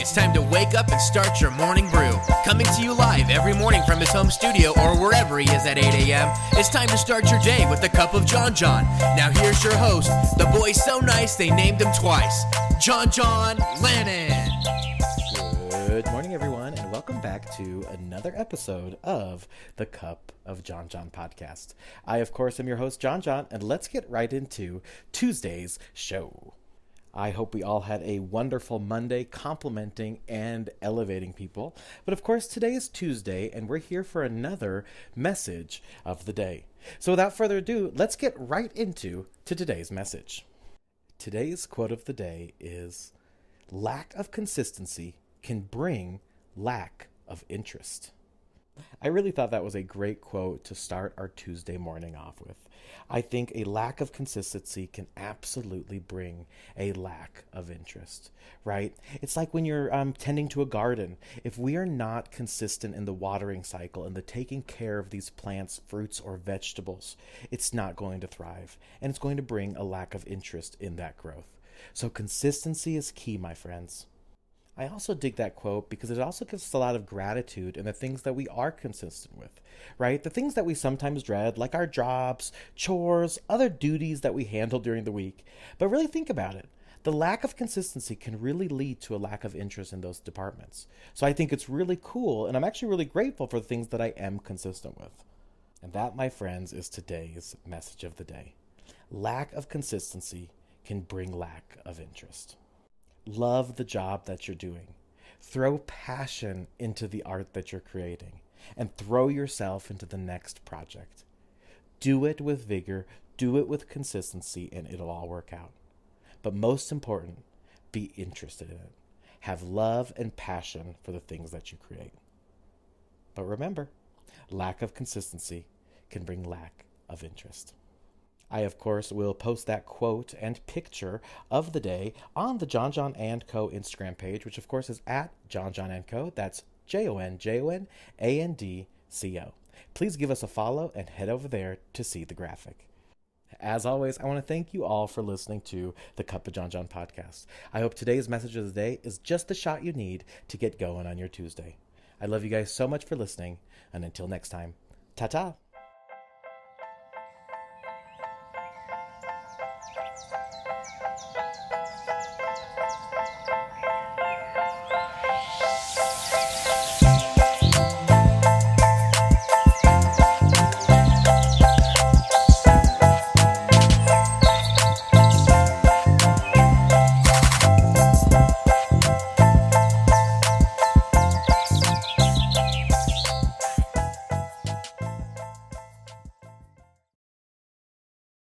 it's time to wake up and start your morning brew. Coming to you live every morning from his home studio or wherever he is at 8 a.m. It's time to start your day with a cup of Jon Jon. Now here's your host, the boy so nice they named him twice, Jon Jon Lannen. Good morning, everyone, and welcome back to another episode of the Cup of Jon Jon podcast. I, of course, am your host, Jon Jon, and let's get right into Tuesday's show. I hope we all had a wonderful Monday complimenting and elevating people. But of course, today is Tuesday, and we're here for another message of the day. So without further ado, let's get right into to today's message. Today's quote of the day is lack of consistency can bring lack of interest. I really thought that was a great quote to start our Tuesday morning off with. I think a lack of consistency can absolutely bring a lack of interest, right? It's like when you're um, tending to a garden. If we are not consistent in the watering cycle and the taking care of these plants, fruits, or vegetables, it's not going to thrive. And it's going to bring a lack of interest in that growth. So, consistency is key, my friends. I also dig that quote because it also gives us a lot of gratitude in the things that we are consistent with, right? The things that we sometimes dread, like our jobs, chores, other duties that we handle during the week. But really think about it. The lack of consistency can really lead to a lack of interest in those departments. So I think it's really cool, and I'm actually really grateful for the things that I am consistent with. And that, my friends, is today's message of the day. Lack of consistency can bring lack of interest. Love the job that you're doing. Throw passion into the art that you're creating and throw yourself into the next project. Do it with vigor, do it with consistency, and it'll all work out. But most important, be interested in it. Have love and passion for the things that you create. But remember, lack of consistency can bring lack of interest. I, of course, will post that quote and picture of the day on the Jon Jon and Co. Instagram page, which, of course, is at Jon Jon and Co. That's J O N J O N A N D C O. Please give us a follow and head over there to see the graphic. As always, I want to thank you all for listening to the Cup of Jon Jon podcast. I hope today's message of the day is just the shot you need to get going on your Tuesday. I love you guys so much for listening, and until next time, ta ta.